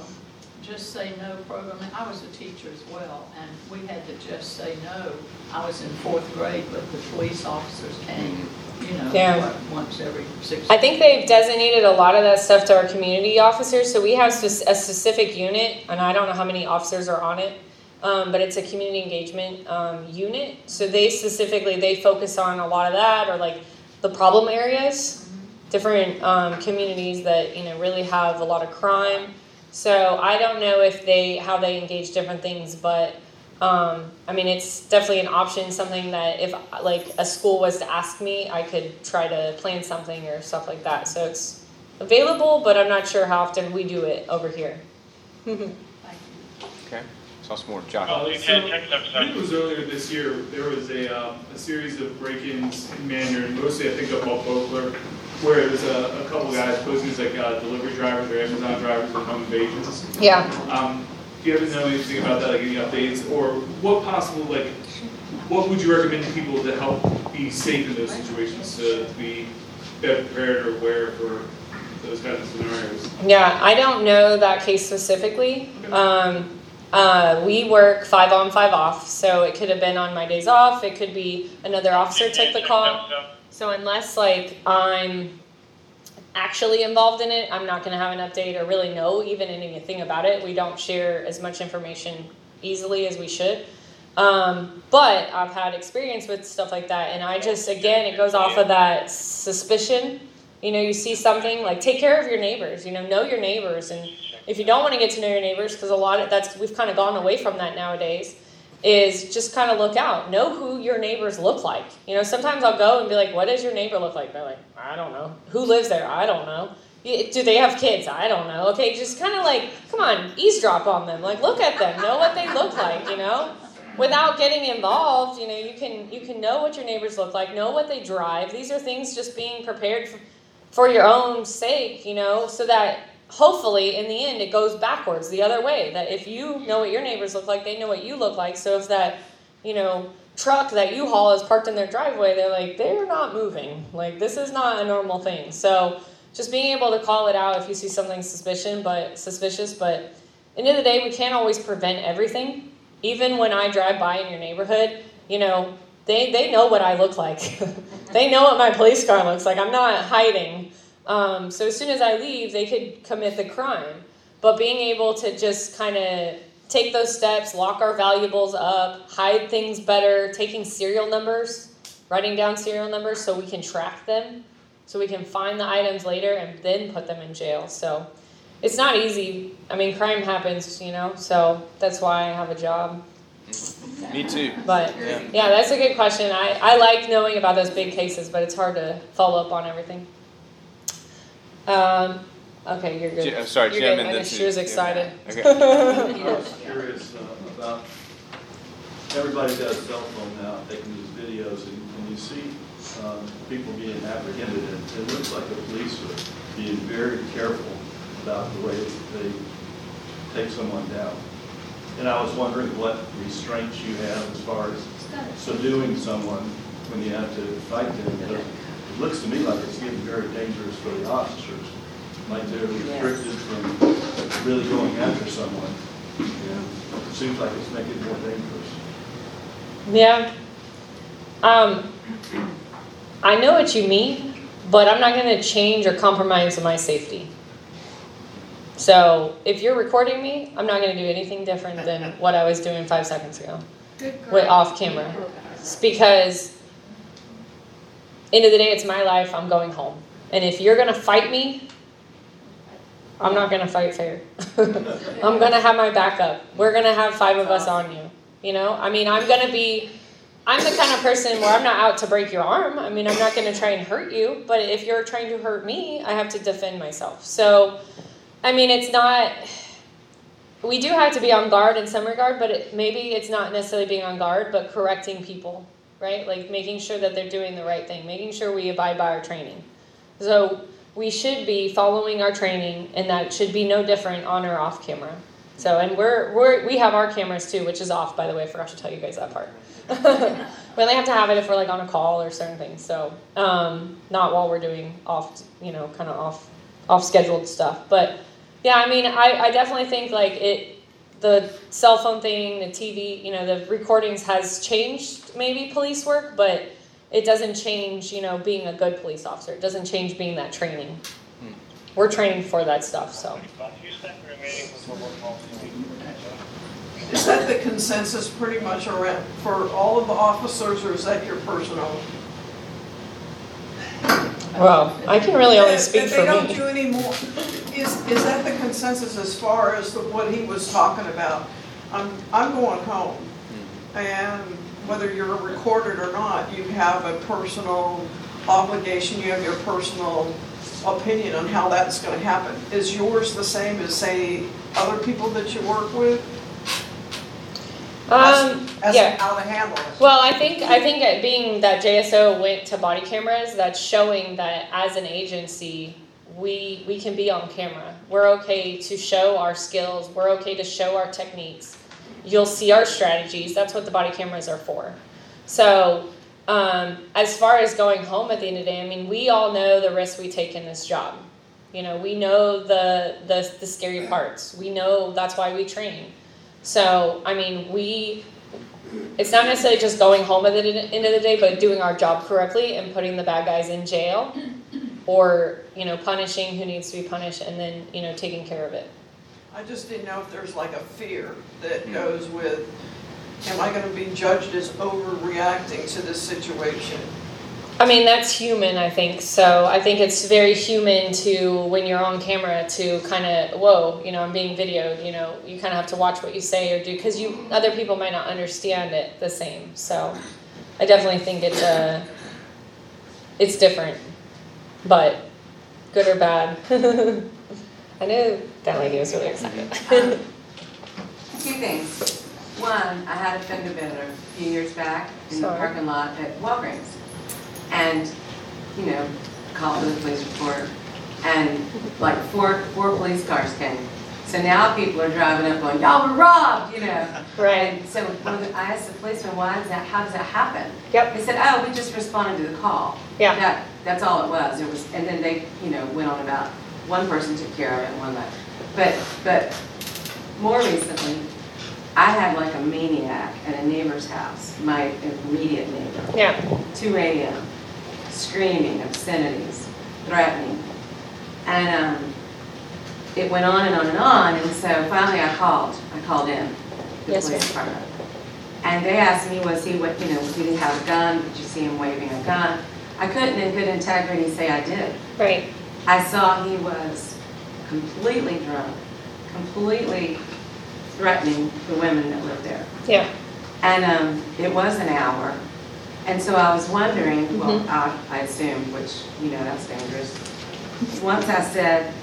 Speaker 5: Just Say No program, and I was a teacher as well, and we had to Just Say No. I was in fourth grade, but the police officers came, you know,
Speaker 2: Yeah.
Speaker 5: once every six.
Speaker 2: I think they've designated a lot of that stuff to our community officers. So we have spec- a specific unit, and I don't know how many officers are on it, um, but it's a community engagement um, unit. So they specifically they focus on a lot of that, or like the problem areas, different um, communities that you know really have a lot of crime. So I don't know if they how they engage different things, but um, I mean it's definitely an option. Something that if like a school was to ask me, I could try to plan something or stuff like that. So it's available, but I'm not sure how often we do it over here.
Speaker 5: Thank you.
Speaker 3: Okay. Saw some
Speaker 6: So, I think it was earlier this year, there was a, um, a series of break-ins in Mandarin, mostly I think up off Oakler, where it was a, a couple guys posing as like uh, delivery drivers or Amazon drivers and home invasions.
Speaker 2: Yeah.
Speaker 6: Um, do you ever know anything about that, like any updates, or what possible, like, what would you recommend to people to help be safe in those situations, to be better prepared or aware for those kinds of scenarios?
Speaker 2: Yeah, I don't know that case specifically. Um, uh, we work five on, five off, so it could have been on my days off. It could be another officer took the call. So unless like I'm actually involved in it, I'm not going to have an update or really know even anything about it. We don't share as much information easily as we should. Um, but I've had experience with stuff like that, and I just again it goes off of that suspicion. You know, you see something like take care of your neighbors. You know, know your neighbors, and if you don't want to get to know your neighbors, because a lot of that's we've kind of gone away from that nowadays is just kind of look out. Know who your neighbors look like. You know, sometimes I'll go and be like, "What does your neighbor look like?" They're like, "I don't know." Who lives there? I don't know. Do they have kids? I don't know. Okay, just kind of like, come on, eavesdrop on them. Like, look at them. Know what they look like. You know, without getting involved. You know, you can you can know what your neighbors look like. Know what they drive. These are things just being prepared for, for your own sake. You know, so that hopefully in the end it goes backwards the other way that if you know what your neighbors look like they know what you look like so if that you know truck that you haul is parked in their driveway they're like they're not moving like this is not a normal thing so just being able to call it out if you see something suspicion but suspicious but end of the day, we can't always prevent everything. Even when I drive by in your neighborhood, you know, they, they know what I look like. they know what my police car looks like. I'm not hiding. Um, so as soon as I leave, they could commit the crime. But being able to just kind of take those steps, lock our valuables up, hide things better, taking serial numbers, writing down serial numbers so we can track them, so we can find the items later and then put them in jail. So it's not easy. I mean, crime happens, you know, so that's why I have a job.
Speaker 3: Me too.
Speaker 2: But
Speaker 3: Yeah.
Speaker 2: yeah, that's a good question. I, I like knowing about those big cases, but it's hard to follow up on everything. Um, okay, you're good.
Speaker 3: J- uh, sorry,
Speaker 2: you're
Speaker 3: Jim,
Speaker 2: good.
Speaker 3: and
Speaker 2: I
Speaker 3: then
Speaker 2: know she was
Speaker 3: Yeah.
Speaker 2: excited.
Speaker 3: Okay.
Speaker 7: I was curious uh, about, everybody's got a cell phone now, taking these videos, and and you see um, people being apprehended, and it looks like the police are being very careful about the way they take someone down. And I was wondering what restraints you have as far as subduing someone when you have to fight them, because it looks to me like it's getting very dangerous for the officers. Like they're restricted from really going after someone. And it seems like it's making it more dangerous.
Speaker 2: Yeah. Um, I know what you mean, but I'm not going to change or compromise my safety. So if you're recording me, I'm not going to do anything different than what I was doing five seconds ago. With off camera. It's because end of the day it's my life, I'm going home. And if you're gonna fight me, I'm not gonna fight fair. I'm gonna have my backup. We're gonna have five of us on you. You know? I mean I'm gonna be I'm the kind of person where I'm not out to break your arm. I mean, I'm not going to try and hurt you, but if you're trying to hurt me, I have to defend myself. So, I mean, it's not we do have to be on guard in some regard, but it, maybe it's not necessarily being on guard, but correcting people, right? Like making sure that they're doing the right thing, making sure we abide by our training. So we should be following our training, and that should be no different on or off camera. So, and we're, we're we have our cameras too, which is off, by the way. I forgot to tell you guys that part. we only have to have it if we're like on a call or certain things. So, um, not while we're doing off, you know, kind of off off scheduled stuff. But yeah, I mean, I, I definitely think like it, the cell phone thing, the TV, you know, the recordings has changed maybe police work, but it doesn't change, you know, being a good police officer. It doesn't change being that training. Hmm. We're training for that stuff, so.
Speaker 8: Is that the consensus pretty much around, for all of the officers, or is that your personal?
Speaker 2: Well, I can really only
Speaker 8: If-
Speaker 2: speak
Speaker 8: If
Speaker 2: for
Speaker 8: they don't
Speaker 2: me.
Speaker 8: do any more, is, is that the consensus as far as the- what he was talking about? I'm, I'm going home, hmm. and whether you're recorded or not, you have a personal obligation, you have your personal opinion on how that's gonna happen. Is yours the same as, say, other people that you work with?
Speaker 2: Um,
Speaker 8: As
Speaker 2: yeah.
Speaker 8: how to handle it?
Speaker 2: Well, I think I think it being that JSO went to body cameras, that's showing that as an agency, we we can be on camera. We're okay to show our skills. We're okay to show our techniques. You'll see our strategies. That's what the body cameras are for. So, um, as far as going home at the end of the day, I mean, we all know the risks we take in this job. You know, we know the the, the scary parts. We know that's why we train. So, I mean, we it's not necessarily just going home at the end of the day, but doing our job correctly and putting the bad guys in jail or, you know, punishing who needs to be punished and then, you know, taking care of it.
Speaker 8: I just didn't know if there's like a fear that goes with, am I gonna be judged as overreacting to this situation?
Speaker 2: I mean, that's human, I think. So I think it's very human to, when you're on camera, to kind of, whoa, you know, I'm being videoed, you know, you kind of have to watch what you say or do because you, other people might not understand it the same. So I definitely think it's a, it's different, but good or bad. I know that lady was really excited.
Speaker 4: Um, Two things. One, I had a fender bender a few years back in the parking lot at Walgreens. And, you know, called for the police report, and like four, four police cars came. So now people are driving up going, y'all were robbed, you know?
Speaker 2: Right.
Speaker 4: And so the- I asked the policeman, why does that, how does that happen?
Speaker 2: Yep.
Speaker 4: They said, oh, we just responded to the call.
Speaker 2: Yeah.
Speaker 4: That, that's all it was. It was, and then they, you know, went on about, one person took care of it and one left. But, but more recently, I had like a maniac at a neighbor's house, my immediate neighbor,
Speaker 2: Yeah.
Speaker 4: 2 a.m., screaming obscenities, threatening. And um, it went on and on and on, and so finally I called, I called in, the
Speaker 2: Yes,
Speaker 4: police department. And they asked me, was he, what, you know, did he have a gun? Did you see him waving a gun? I couldn't in good integrity say I did.
Speaker 2: Right.
Speaker 4: I saw he was completely drunk, completely threatening the women that lived there.
Speaker 2: Yeah.
Speaker 4: And um, it was an hour. And so I was wondering, well,
Speaker 2: Mhm.
Speaker 4: I, I assumed, which, you know, that's dangerous. Once I said,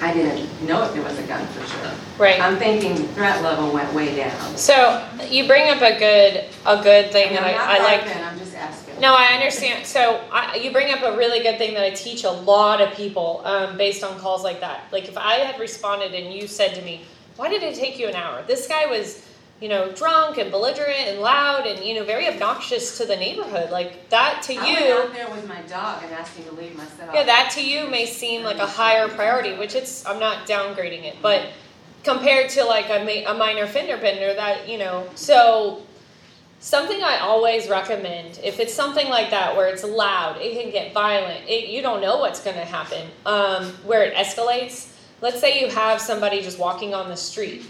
Speaker 4: I didn't know if there was a gun for sure.
Speaker 2: Right.
Speaker 4: I'm thinking threat level went way down.
Speaker 2: So you bring up a good a good thing that
Speaker 4: I'm not
Speaker 2: I, I like.
Speaker 4: I'm just asking.
Speaker 2: No, I understand. So I, you bring up a really good thing that I teach a lot of people um, based on calls like that. Like if I had responded and you said to me, "Why did it take you an hour?" This guy was, you know, drunk and belligerent and loud and you know very obnoxious to the neighborhood. Like that to
Speaker 4: I went
Speaker 2: you.
Speaker 4: out there with my dog and asked him to leave myself.
Speaker 2: Yeah, that to you may seem like a higher priority, which it's, I'm not downgrading it, but compared to like a, ma- a minor fender bender, that, you know, so something I always recommend, if it's something like that where it's loud, it can get violent, it, you don't know what's going to happen, um, where it escalates. Let's say you have somebody just walking on the street,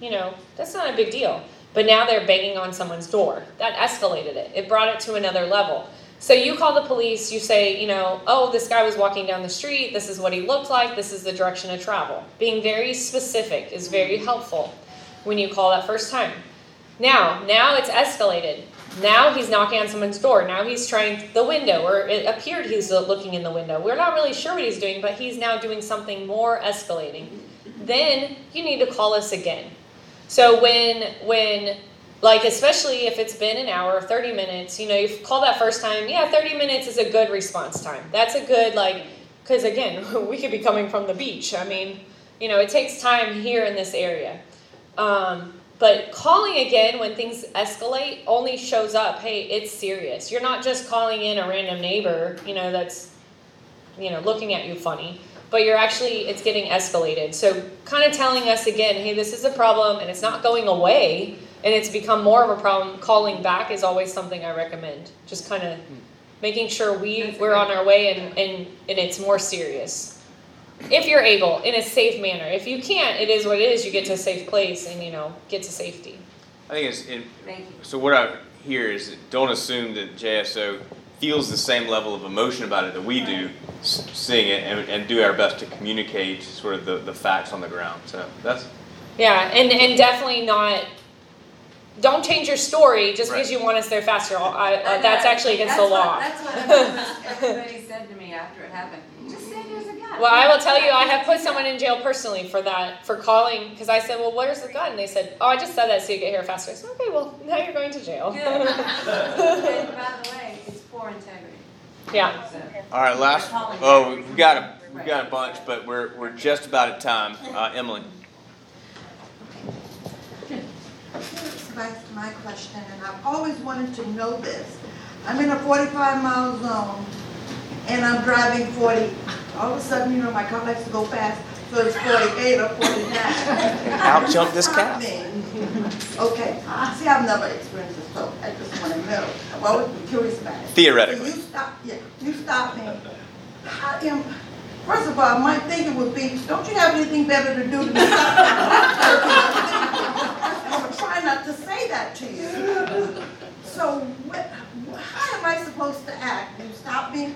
Speaker 2: you know, that's not a big deal. But now they're banging on someone's door. That escalated it. It brought it to another level. So you call the police, you say, you know, oh, this guy was walking down the street, this is what he looked like, this is the direction of travel. Being very specific is very helpful when you call that first time. Now, now it's escalated. Now he's knocking on someone's door. Now he's trying the window, or it appeared he's looking in the window. We're not really sure what he's doing, but he's now doing something more escalating. Then you need to call us again. So when when like especially if it's been an hour, 30 minutes, you know, you call that first time, yeah, 30 minutes is a good response time. That's a good like cuz again, we could be coming from the beach. I mean, you know, it takes time here in this area. Um, but calling again when things escalate only shows up, hey, it's serious. You're not just calling in a random neighbor, you know, that's you know, looking at you funny, but you're actually it's getting escalated. So kind of telling us again, hey, this is a problem and it's not going away and it's become more of a problem. Calling back is always something I recommend. Just kind of making sure we we're on our way and and and it's more serious. If you're able, in a safe manner. If you can't, it is what it is. You get to a safe place and you know get to safety.
Speaker 3: I think it's, it,
Speaker 4: Thank you.
Speaker 3: so what I hear is don't assume that JSO feels the same level of emotion about it that we do, s- seeing it, and, and do our best to communicate sort of the, the facts on the ground. So that's,
Speaker 2: Yeah, and and definitely not. Don't change your story just because
Speaker 3: Right.
Speaker 2: you want us there faster. I, I, that's actually against the
Speaker 4: That's what-
Speaker 2: law.
Speaker 4: That's what everybody- everybody said to me after it happened. Just say there's.
Speaker 2: Well, I will tell you, I have put someone in jail personally for that, for calling, because I said, well, where's the gun? And they said, oh, I just said that so you get here faster. I said, okay, well, now you're going to jail.
Speaker 4: Good. And by the way, it's for integrity.
Speaker 2: Yeah.
Speaker 4: So,
Speaker 3: all right, last, oh, we've got a, we've got a bunch, but we're, we're just about at time. Uh, Emily?
Speaker 9: This back my question, and I've always wanted to know this. I'm in a forty-five mile zone, and I'm driving forty. All of a sudden, you know, my car likes to go fast, so it's forty-eight or forty-nine.
Speaker 3: Out jumped this cat.
Speaker 9: Okay, see, I've never experienced this, so I just wanna know. I've always been curious about it.
Speaker 3: Theoretically.
Speaker 9: So you stop, yeah, you stop me. I am, first of all, my thinking would be, don't you have anything better to do than to? I'm gonna try not to say that to you. So what, how am I supposed to act? You stop me?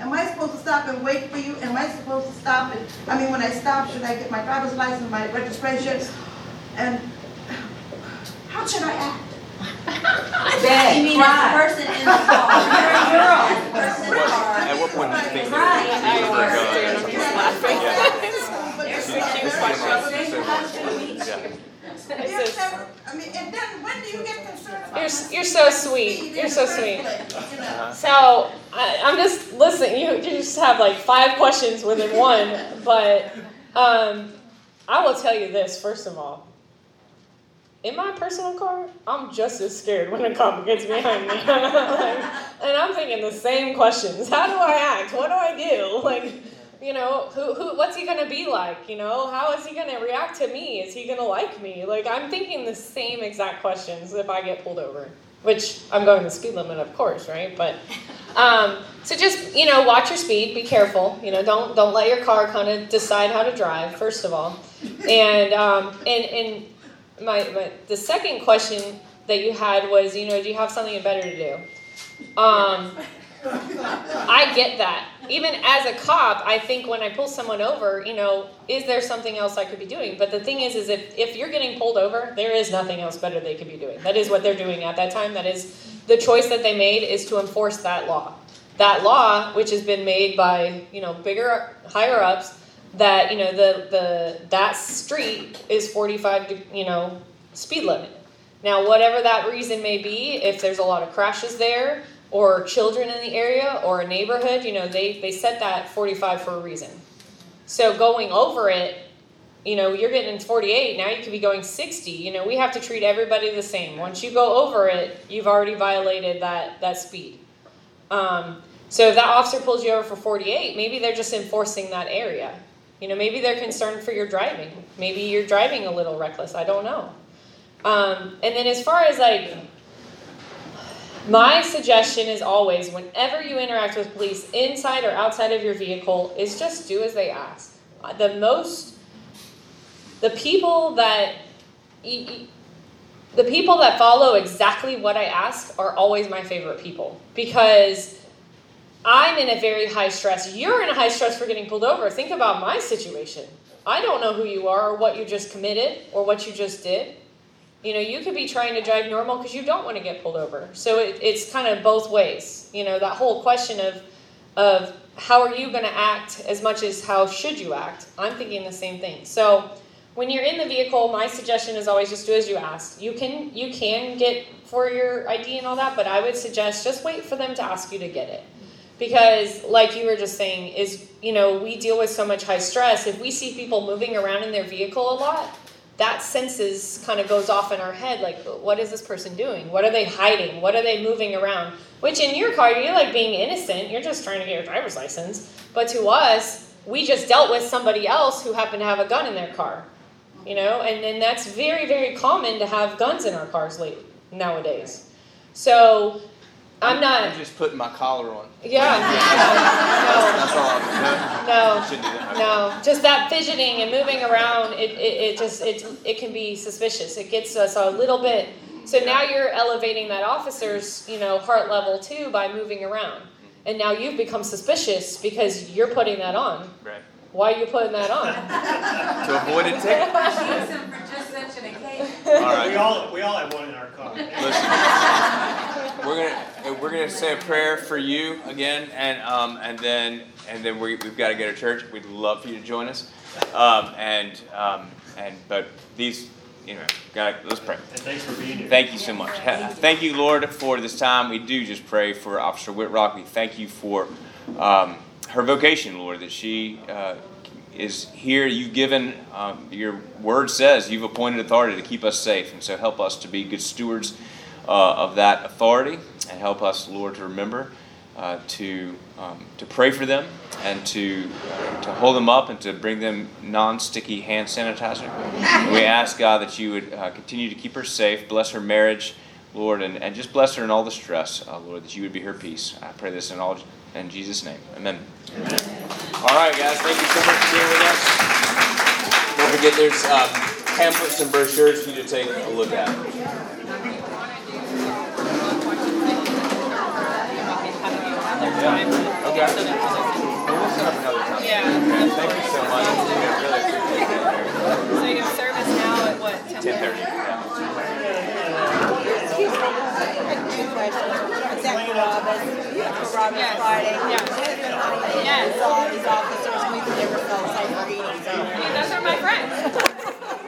Speaker 9: Am I supposed to stop and wait for you? Am I supposed to stop and, I mean, when I stop, should I get my driver's license, my registration? And how should I act?
Speaker 4: Beg,
Speaker 10: You mean
Speaker 4: cry.
Speaker 10: as the person in the car? You're a girl. The person in the car.
Speaker 3: at what point do you think
Speaker 10: Right.
Speaker 3: that you were going?
Speaker 2: I'm just laughing.
Speaker 10: There's
Speaker 3: Yeah.
Speaker 9: Yes, never- I mean, and then when do you get concerned about?
Speaker 2: You're-
Speaker 9: my
Speaker 2: you're so sweet. You're so sweet.
Speaker 9: place, you know?
Speaker 2: So I, I'm just listening. You, you just have like five questions within one, but um, I will tell you this first of all. In my personal car, I'm just as scared when a cop gets behind me, Like, and I'm thinking the same questions. How do I act? What do I do? Like, You know, who, who, what's he gonna be like? You know, how is he gonna react to me? Is he gonna like me? Like, I'm thinking the same exact questions if I get pulled over, which I'm going the speed limit, of course, right? But, um, so just, you know, watch your speed, be careful. You know, don't, don't let your car kind of decide how to drive, first of all. And, um, and, and my, my, the second question that you had was, you know, do you have something better to do? Um, I get that. Even as a cop, I think when I pull someone over, you know, is there something else I could be doing? But the thing is, is if, if you're getting pulled over, there is nothing else better they could be doing. That is what they're doing at that time. That is the choice that they made is to enforce that law. That law, which has been made by, you know, bigger, higher ups, that, you know, the, the, that street is 45, you know, speed limit. Now, whatever that reason may be, if there's a lot of crashes there, or children in the area, or a neighborhood, you know, they, they set that 45 for a reason. So going over it, you know, you're getting 48, now you could be going 60. You know, we have to treat everybody the same. Once you go over it, you've already violated that, that speed. Um, so if that officer pulls you over for 48, maybe they're just enforcing that area. You know, maybe they're concerned for your driving. Maybe you're driving a little reckless. I don't know. Um, and then as far as like, my suggestion is always, whenever you interact with police, inside or outside of your vehicle, is just do as they ask. Uh, The most, the people that, the people that follow exactly what I ask are always my favorite people because I'm in a very high stress. You're in a high stress for getting pulled over. Think about my situation. I don't know who you are or what you just committed or what you just did. You know, you could be trying to drive normal because you don't want to get pulled over. So it, it's kind of both ways. You know, that whole question of of how are you going to act as much as how should you act. I'm thinking the same thing. So when you're in the vehicle, my suggestion is always just do as you ask. You can you can get for your ID and all that, but I would suggest just wait for them to ask you to get it. Because like you were just saying is, you know, we deal with so much high stress. If we see people moving around in their vehicle a lot, that senses kind of goes off in our head like what is this person doing? What are they hiding? What are they moving around? Which in your car you're like being innocent. You're just trying to get your driver's license. But to us we just dealt with somebody else who happened to have a gun in their car you know? And then that's very very common to have guns in our cars late nowadays. So i'm not
Speaker 1: I'm just putting my collar on.
Speaker 2: yeah
Speaker 1: That's all I'm
Speaker 2: no no
Speaker 1: no, shouldn't do that.
Speaker 2: no, just that fidgeting and moving around, it, it, it just, it, it can be suspicious. It gets us a little bit, so now you're elevating that officer's, you know, heart level too by moving around. Mm-hmm. And now you've become suspicious because you're putting that on.
Speaker 1: Right.
Speaker 2: Why are you putting that on?
Speaker 1: To avoid a ticket.
Speaker 4: Use them for just such an occasion.
Speaker 1: All right.
Speaker 3: We all, we all have one in our car.
Speaker 1: Listen, we're gonna we're gonna say a prayer for you again, and um, and then and then we we've got to go to church. We'd love for you to join us, um, and um, and but these you know, got let's pray.
Speaker 3: And thanks for being here.
Speaker 1: Thank you so much. Ha- Thank you, Lord, for this time. We do just pray for Officer Whitrock. We thank you for um, her vocation, Lord, that she uh, is here. You've given, um, your word says, you've appointed authority to keep us safe. And so help us to be good stewards of that authority and help us, Lord, to remember uh, to, um, to pray for them and to, uh, to hold them up and to bring them non sticky hand sanitizer. And we ask, God, that you would uh, continue to keep her safe, bless her marriage, Lord, and, and just bless her in all the stress, uh, Lord, that you would be her peace. I pray this in all in Jesus' name. Amen. All right, guys, thank you so much for being with us. Don't forget, there's um, pamphlets and brochures for you to take a look at. Okay. We'll set up another time.
Speaker 2: Yeah.
Speaker 1: Thank you so much. We really appreciate it.
Speaker 2: So you have service now at what, ten
Speaker 1: Ten thirty.
Speaker 10: Is that Robin? Robin
Speaker 2: Yes.
Speaker 10: Friday?
Speaker 2: Yeah. Yes.
Speaker 10: Saw these officers, we never felt safe reading, so.
Speaker 2: I mean, those are my friends.